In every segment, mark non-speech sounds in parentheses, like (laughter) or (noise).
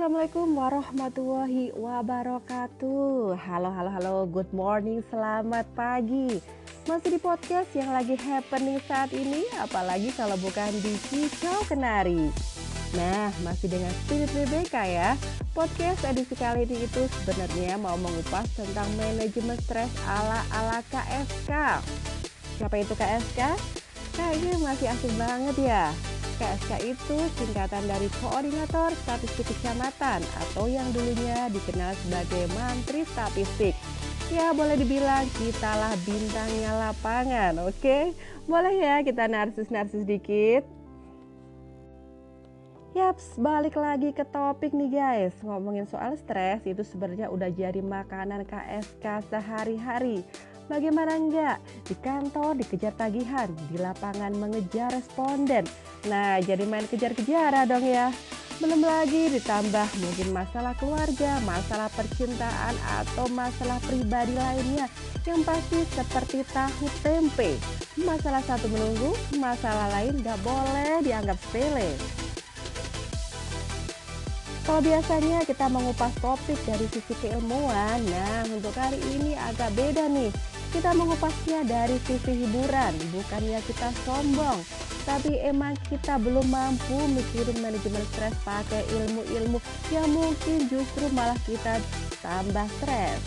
Assalamualaikum warahmatullahi wabarakatuh. Halo, halo, halo. Good morning, selamat pagi. Masih di podcast yang lagi happening saat ini, apalagi kalau bukan di Kicau Kenari. Nah, masih dengan Spirit BBK ya. Podcast edisi kali ini itu sebenarnya mau mengupas tentang manajemen stres ala-ala KSK. Siapa itu KSK? Kayaknya masih asing banget ya. KSK itu singkatan dari Koordinator Statistik Kecamatan atau yang dulunya dikenal sebagai Mantri Statistik. Ya boleh dibilang kita lah bintangnya lapangan, oke? Boleh ya kita narsis-narsis dikit? Yaps, balik lagi ke topik nih guys. Ngomongin soal stres itu sebenarnya udah jadi makanan KSK sehari-hari. Bagaimana enggak? Di kantor dikejar tagihan, di lapangan mengejar responden. Nah, jadi main kejar-kejaran dong ya. Belum lagi ditambah mungkin masalah keluarga, masalah percintaan, atau masalah pribadi lainnya yang pasti seperti tahu tempe. Masalah satu menunggu, masalah lain gak boleh dianggap sepele. Kalau biasanya kita mengupas topik dari sisi keilmuan, nah untuk kali ini agak beda nih. Kita mengupasnya dari sisi hiburan, bukannya kita sombong, tapi emang kita belum mampu mikirin manajemen stres pakai ilmu-ilmu yang mungkin justru malah kita tambah stres.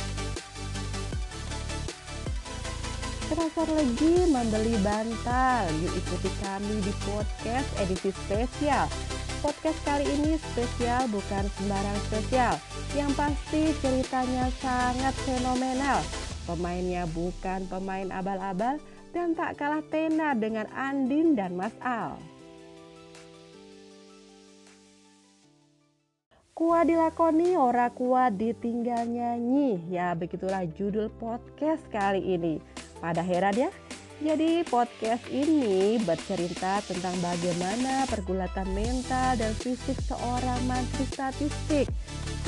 Terasa lagi membeli bantal, yuk ikuti kami di podcast edisi spesial. Podcast kali ini spesial bukan sembarang spesial, yang pasti ceritanya sangat fenomenal Pemainnya bukan pemain abal-abal dan tak kalah tenar dengan Andin dan Mas Al. Kuat dilakoni, ora kuat ditinggal nyanyi. Ya begitulah judul podcast kali ini. Pada heran ya? Jadi podcast ini bercerita tentang bagaimana pergulatan mental dan fisik seorang mantri statistik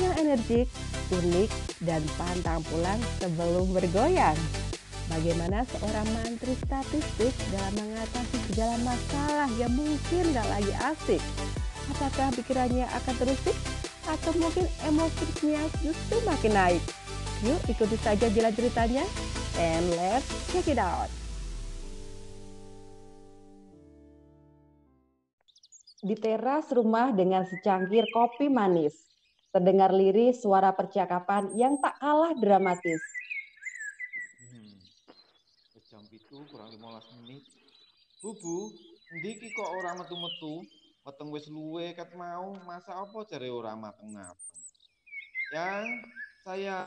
yang energik, unik, dan pantang pulang sebelum bergoyang. Bagaimana seorang mantri statistik dalam mengatasi segala masalah yang mungkin gak lagi asik? Apakah pikirannya akan terusik? Atau mungkin emosinya justru makin naik? Yuk ikuti saja jalan ceritanya and let's check it out. Di teras rumah dengan secangkir kopi manis, Terdengar lirih suara percakapan yang tak kalah dramatis. Hmm. Jam itu kurang 15 menit. Bubu, ndiki kok ora metu-metu? Weteng wis luwe kat mau, masa apa jare ora mateng-mateng? Yang, saya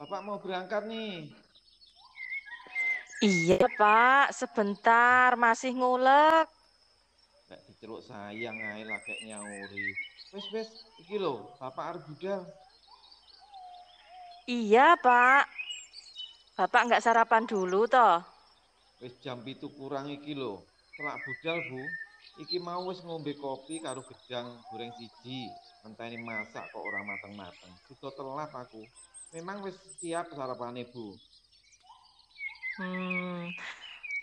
Bapak mau berangkat nih. Iya, Pak. Sebentar, masih ngulek. Lek diceluk sayang ae lagek nyauri. Wes wes, iki lho, Bapak arep budal. Iya, Pak. Bapak nggak sarapan dulu toh? Wis jam itu kurang iki lho. Telak budal, Bu. Iki mau wis ngombe kopi karo gedang goreng siji. Menteni masak kok ora mateng-mateng. Sudah telat aku. Memang wis siap sarapane, Bu. Hmm.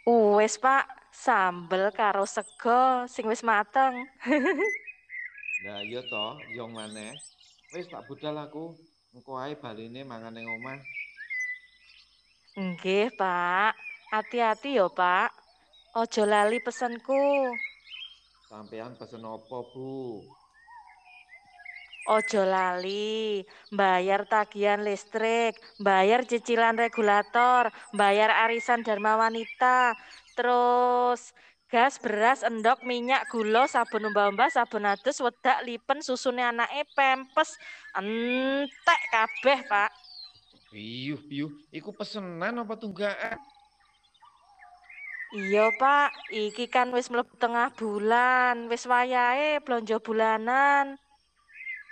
Wes, Pak. Sambel karo sego sing wis mateng. (laughs) Lah iya toh, yong maneh. Wis tak budal aku. Engko ae baline mangan ning omah. Nggih, Pak. Hati-hati yo, Pak. Ojo lali pesenku. Sampean pesen apa, Bu? Ojo lali, bayar tagihan listrik, bayar cicilan regulator, bayar arisan Dharma Wanita, terus gas, beras, endok, minyak, gula, sabun umbah-umbah, sabun adus, wedak, lipen, susune anake, pempes, entek kabeh, Pak. Piyuh, piyuh, iku pesenan apa tunggakan? Iya, Pak. Iki kan wis mlebu tengah bulan, wis wayahe blonjo bulanan.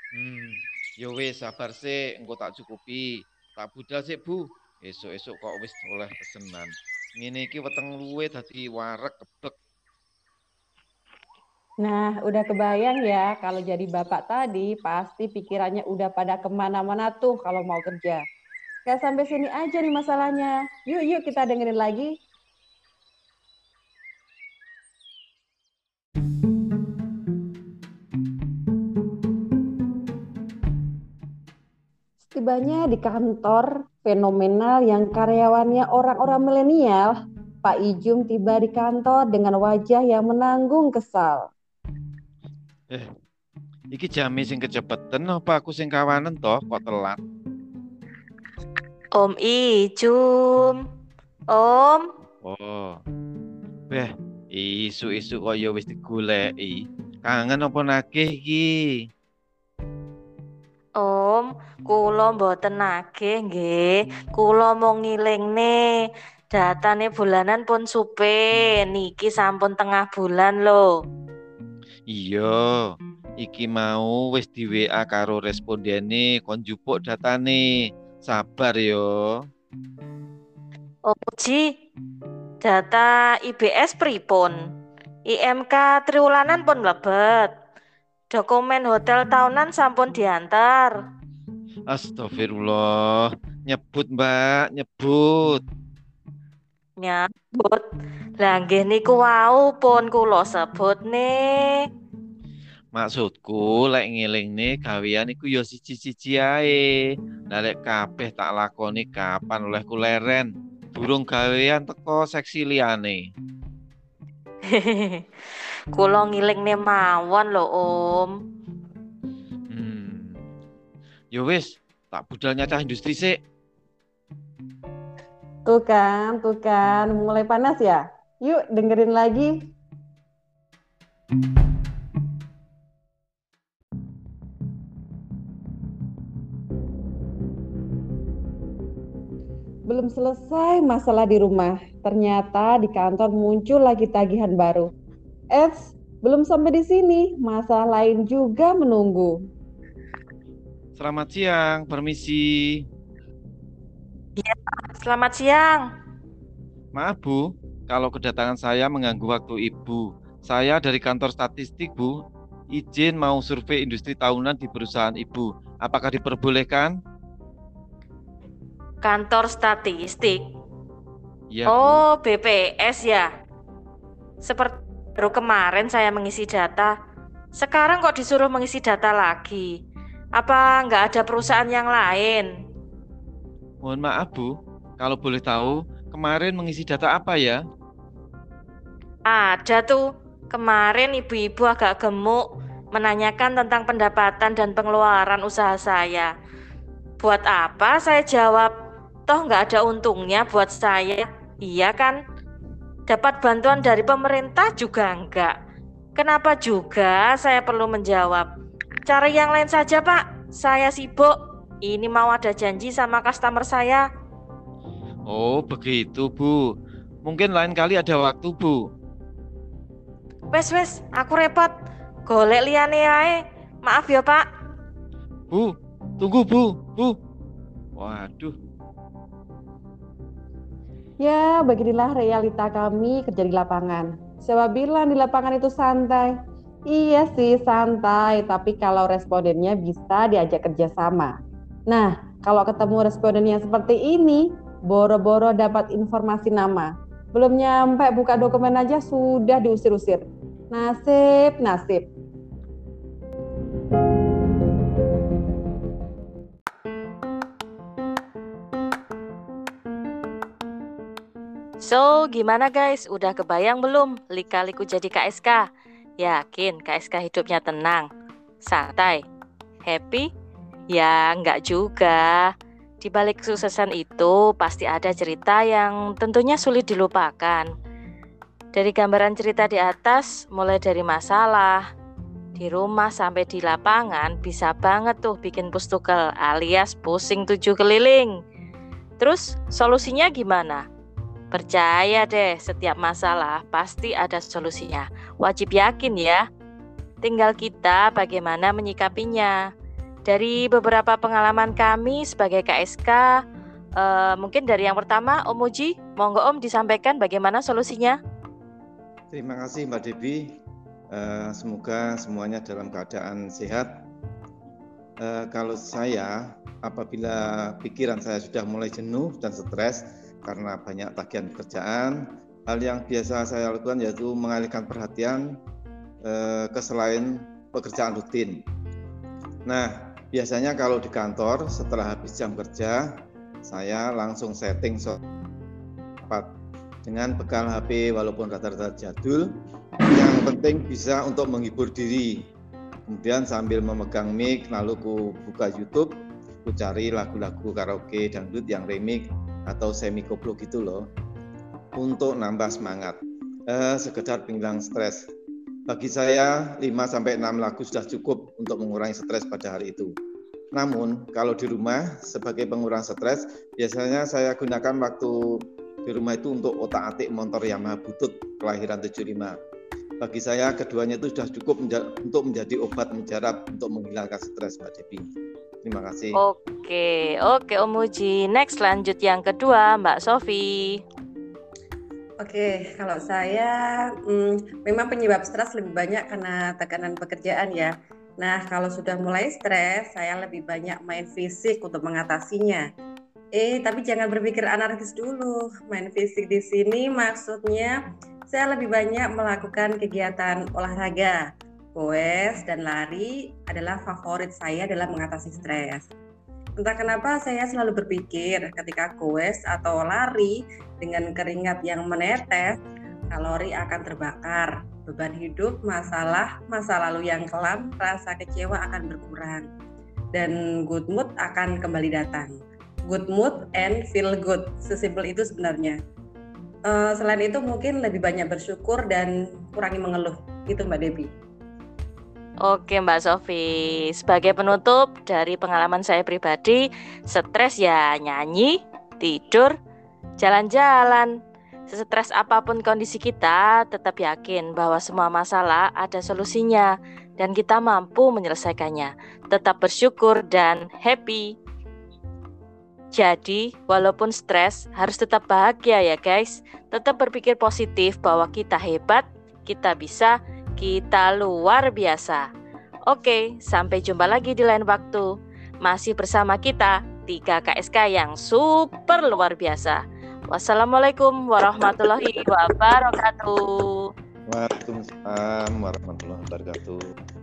Hmm, yo wis sabar sih, engko tak cukupi. Tak budal sih, Bu. Esuk-esuk kok wis oleh pesenan. Ngene iki weteng luwe dadi wareg kebek. Nah, udah kebayang ya kalau jadi bapak tadi pasti pikirannya udah pada ke mana-mana tuh kalau mau kerja. Gak sampai sini aja nih masalahnya. Yuk, yuk kita dengerin lagi. Tibanya di kantor fenomenal yang karyawannya orang-orang milenial, Pak Ijum tiba di kantor dengan wajah yang menanggung kesal. Eh, iki jami sing kecepetan apa aku sing kawanan toh kok telat? Om Ijum. Om. Oh. Beh, isu-isu kok ya wis digoleki. Kangen apa nagih iki? Om, kula mboten nagih nggih. Kula mau ngilingne datane bulanan pun supe. Niki sampun tengah bulan lho. Iya, iki mau wis di WA karo respondene kon jupuk datane. Sabar yo. Om Puji, data IBS pripun? IMK triwulanan pun mlebet. Dokumen hotel tahunan sampun diantar. Astagfirullah. Nyebut, Mbak, nyebut. Nyambut. Lah nggih niku wau pun kula sebut nih. Maksudku lek ngelingne gawean iku ya siji-siji ae. Lah lek kabeh tak lakoni kapan oleh kuleren. Durung gawean teko seksi liyane. (laughs) Kula ngilingne mawon lho, Om. Hmm. Yo wis, tak budal nyacah industri sik. Tuh kan, tuh kan, mulai panas ya? Yuk dengerin lagi. Belum selesai masalah di rumah. Ternyata di kantor muncul lagi tagihan baru. Eits, belum sampai di sini. Masalah lain juga menunggu. Selamat siang, permisi. Selamat siang. Maaf Bu, kalau kedatangan saya mengganggu waktu Ibu. Saya dari kantor statistik Bu, izin mau survei industri tahunan di perusahaan Ibu. Apakah diperbolehkan? Kantor statistik. Bu. Oh, BPS ya. Seperti baru kemarin saya mengisi data. Sekarang kok disuruh mengisi data lagi? Apa nggak ada perusahaan yang lain? Mohon maaf Bu, kalau boleh tahu kemarin mengisi data apa ya? Ada tuh. Kemarin ibu-ibu agak gemuk menanyakan tentang pendapatan dan pengeluaran usaha saya. Buat apa saya jawab? Toh nggak ada untungnya buat saya. Iya kan? Dapat bantuan dari pemerintah juga enggak. Kenapa juga saya perlu menjawab? Cari yang lain saja, Pak. Saya sibuk. Ini mau ada janji sama customer saya. Oh, begitu Bu. Mungkin lain kali ada waktu Bu. Wes wes, aku repot. Golek liyane ae. Maaf ya, Pak. Bu, tunggu Bu, Bu. Waduh, Ya, beginilah realita kami kerja di lapangan. Siapa bilang di lapangan itu santai? Iya sih santai, tapi kalau respondennya bisa diajak kerjasama. Nah, kalau ketemu responden yang seperti ini, boro-boro dapat informasi nama. Belum nyampe buka dokumen aja sudah diusir-usir. Nasib, nasib. So, gimana guys? Udah kebayang belum lika-liku jadi KSK? Yakin KSK hidupnya tenang, santai, happy? Ya, enggak juga. Di balik kesuksesan itu pasti ada cerita yang tentunya sulit dilupakan. Dari gambaran cerita di atas, mulai dari masalah, di rumah sampai di lapangan bisa banget tuh bikin pustukel alias pusing tujuh keliling. Terus solusinya gimana? Percaya deh, setiap masalah pasti ada solusinya. Wajib yakin ya. Tinggal kita bagaimana menyikapinya. Dari beberapa pengalaman kami sebagai KSK, eh, mungkin dari yang pertama, Om Uji, monggo Om disampaikan bagaimana solusinya. terima kasih Mbak Devi. Eh, semoga semuanya dalam keadaan sehat. Eh, kalau saya, apabila pikiran saya sudah mulai jenuh dan stres karena banyak tagihan pekerjaan, hal yang biasa saya lakukan yaitu mengalihkan perhatian eh, ke selain pekerjaan rutin. Nah, Biasanya kalau di kantor setelah habis jam kerja, saya langsung setting sholat dengan bekal HP walaupun rata-rata jadul. Yang penting bisa untuk menghibur diri. Kemudian sambil memegang mic, lalu ku buka YouTube, ku cari lagu-lagu karaoke dangdut yang remix atau semi koplo gitu loh. Untuk nambah semangat. Eh, sekedar pinggang stres bagi saya 5 sampai 6 lagu sudah cukup untuk mengurangi stres pada hari itu. Namun kalau di rumah sebagai pengurang stres, biasanya saya gunakan waktu di rumah itu untuk otak-atik motor Yamaha Butut kelahiran 75. Bagi saya keduanya itu sudah cukup menja untuk menjadi obat mujarab untuk menghilangkan stres Mbak Devi. Terima kasih. Oke, oke Om Uji. Next lanjut yang kedua Mbak Sofi. Oke, kalau saya hmm, memang penyebab stres lebih banyak karena tekanan pekerjaan ya. Nah, kalau sudah mulai stres, saya lebih banyak main fisik untuk mengatasinya. Eh, tapi jangan berpikir anarkis dulu. Main fisik di sini maksudnya saya lebih banyak melakukan kegiatan olahraga. Goes dan lari adalah favorit saya dalam mengatasi stres. Entah kenapa saya selalu berpikir ketika goes atau lari dengan keringat yang menetes, kalori akan terbakar, beban hidup, masalah, masa lalu yang kelam, rasa kecewa akan berkurang, dan good mood akan kembali datang. Good mood and feel good, sesimpel itu sebenarnya. Uh, selain itu mungkin lebih banyak bersyukur dan kurangi mengeluh, gitu Mbak Debbie. Oke Mbak Sofi, sebagai penutup dari pengalaman saya pribadi, stres ya nyanyi, tidur, jalan-jalan. Sesetres apa pun kondisi kita, tetap yakin bahwa semua masalah ada solusinya dan kita mampu menyelesaikannya. Tetap bersyukur dan happy. Jadi, walaupun stres, harus tetap bahagia ya guys. Tetap berpikir positif bahwa kita hebat, kita bisa, kita luar biasa. Oke, sampai jumpa lagi di lain waktu. Masih bersama kita, 3 KSK yang super luar biasa. Wassalamualaikum warahmatullahi wabarakatuh. Waalaikumsalam warahmatullahi wabarakatuh.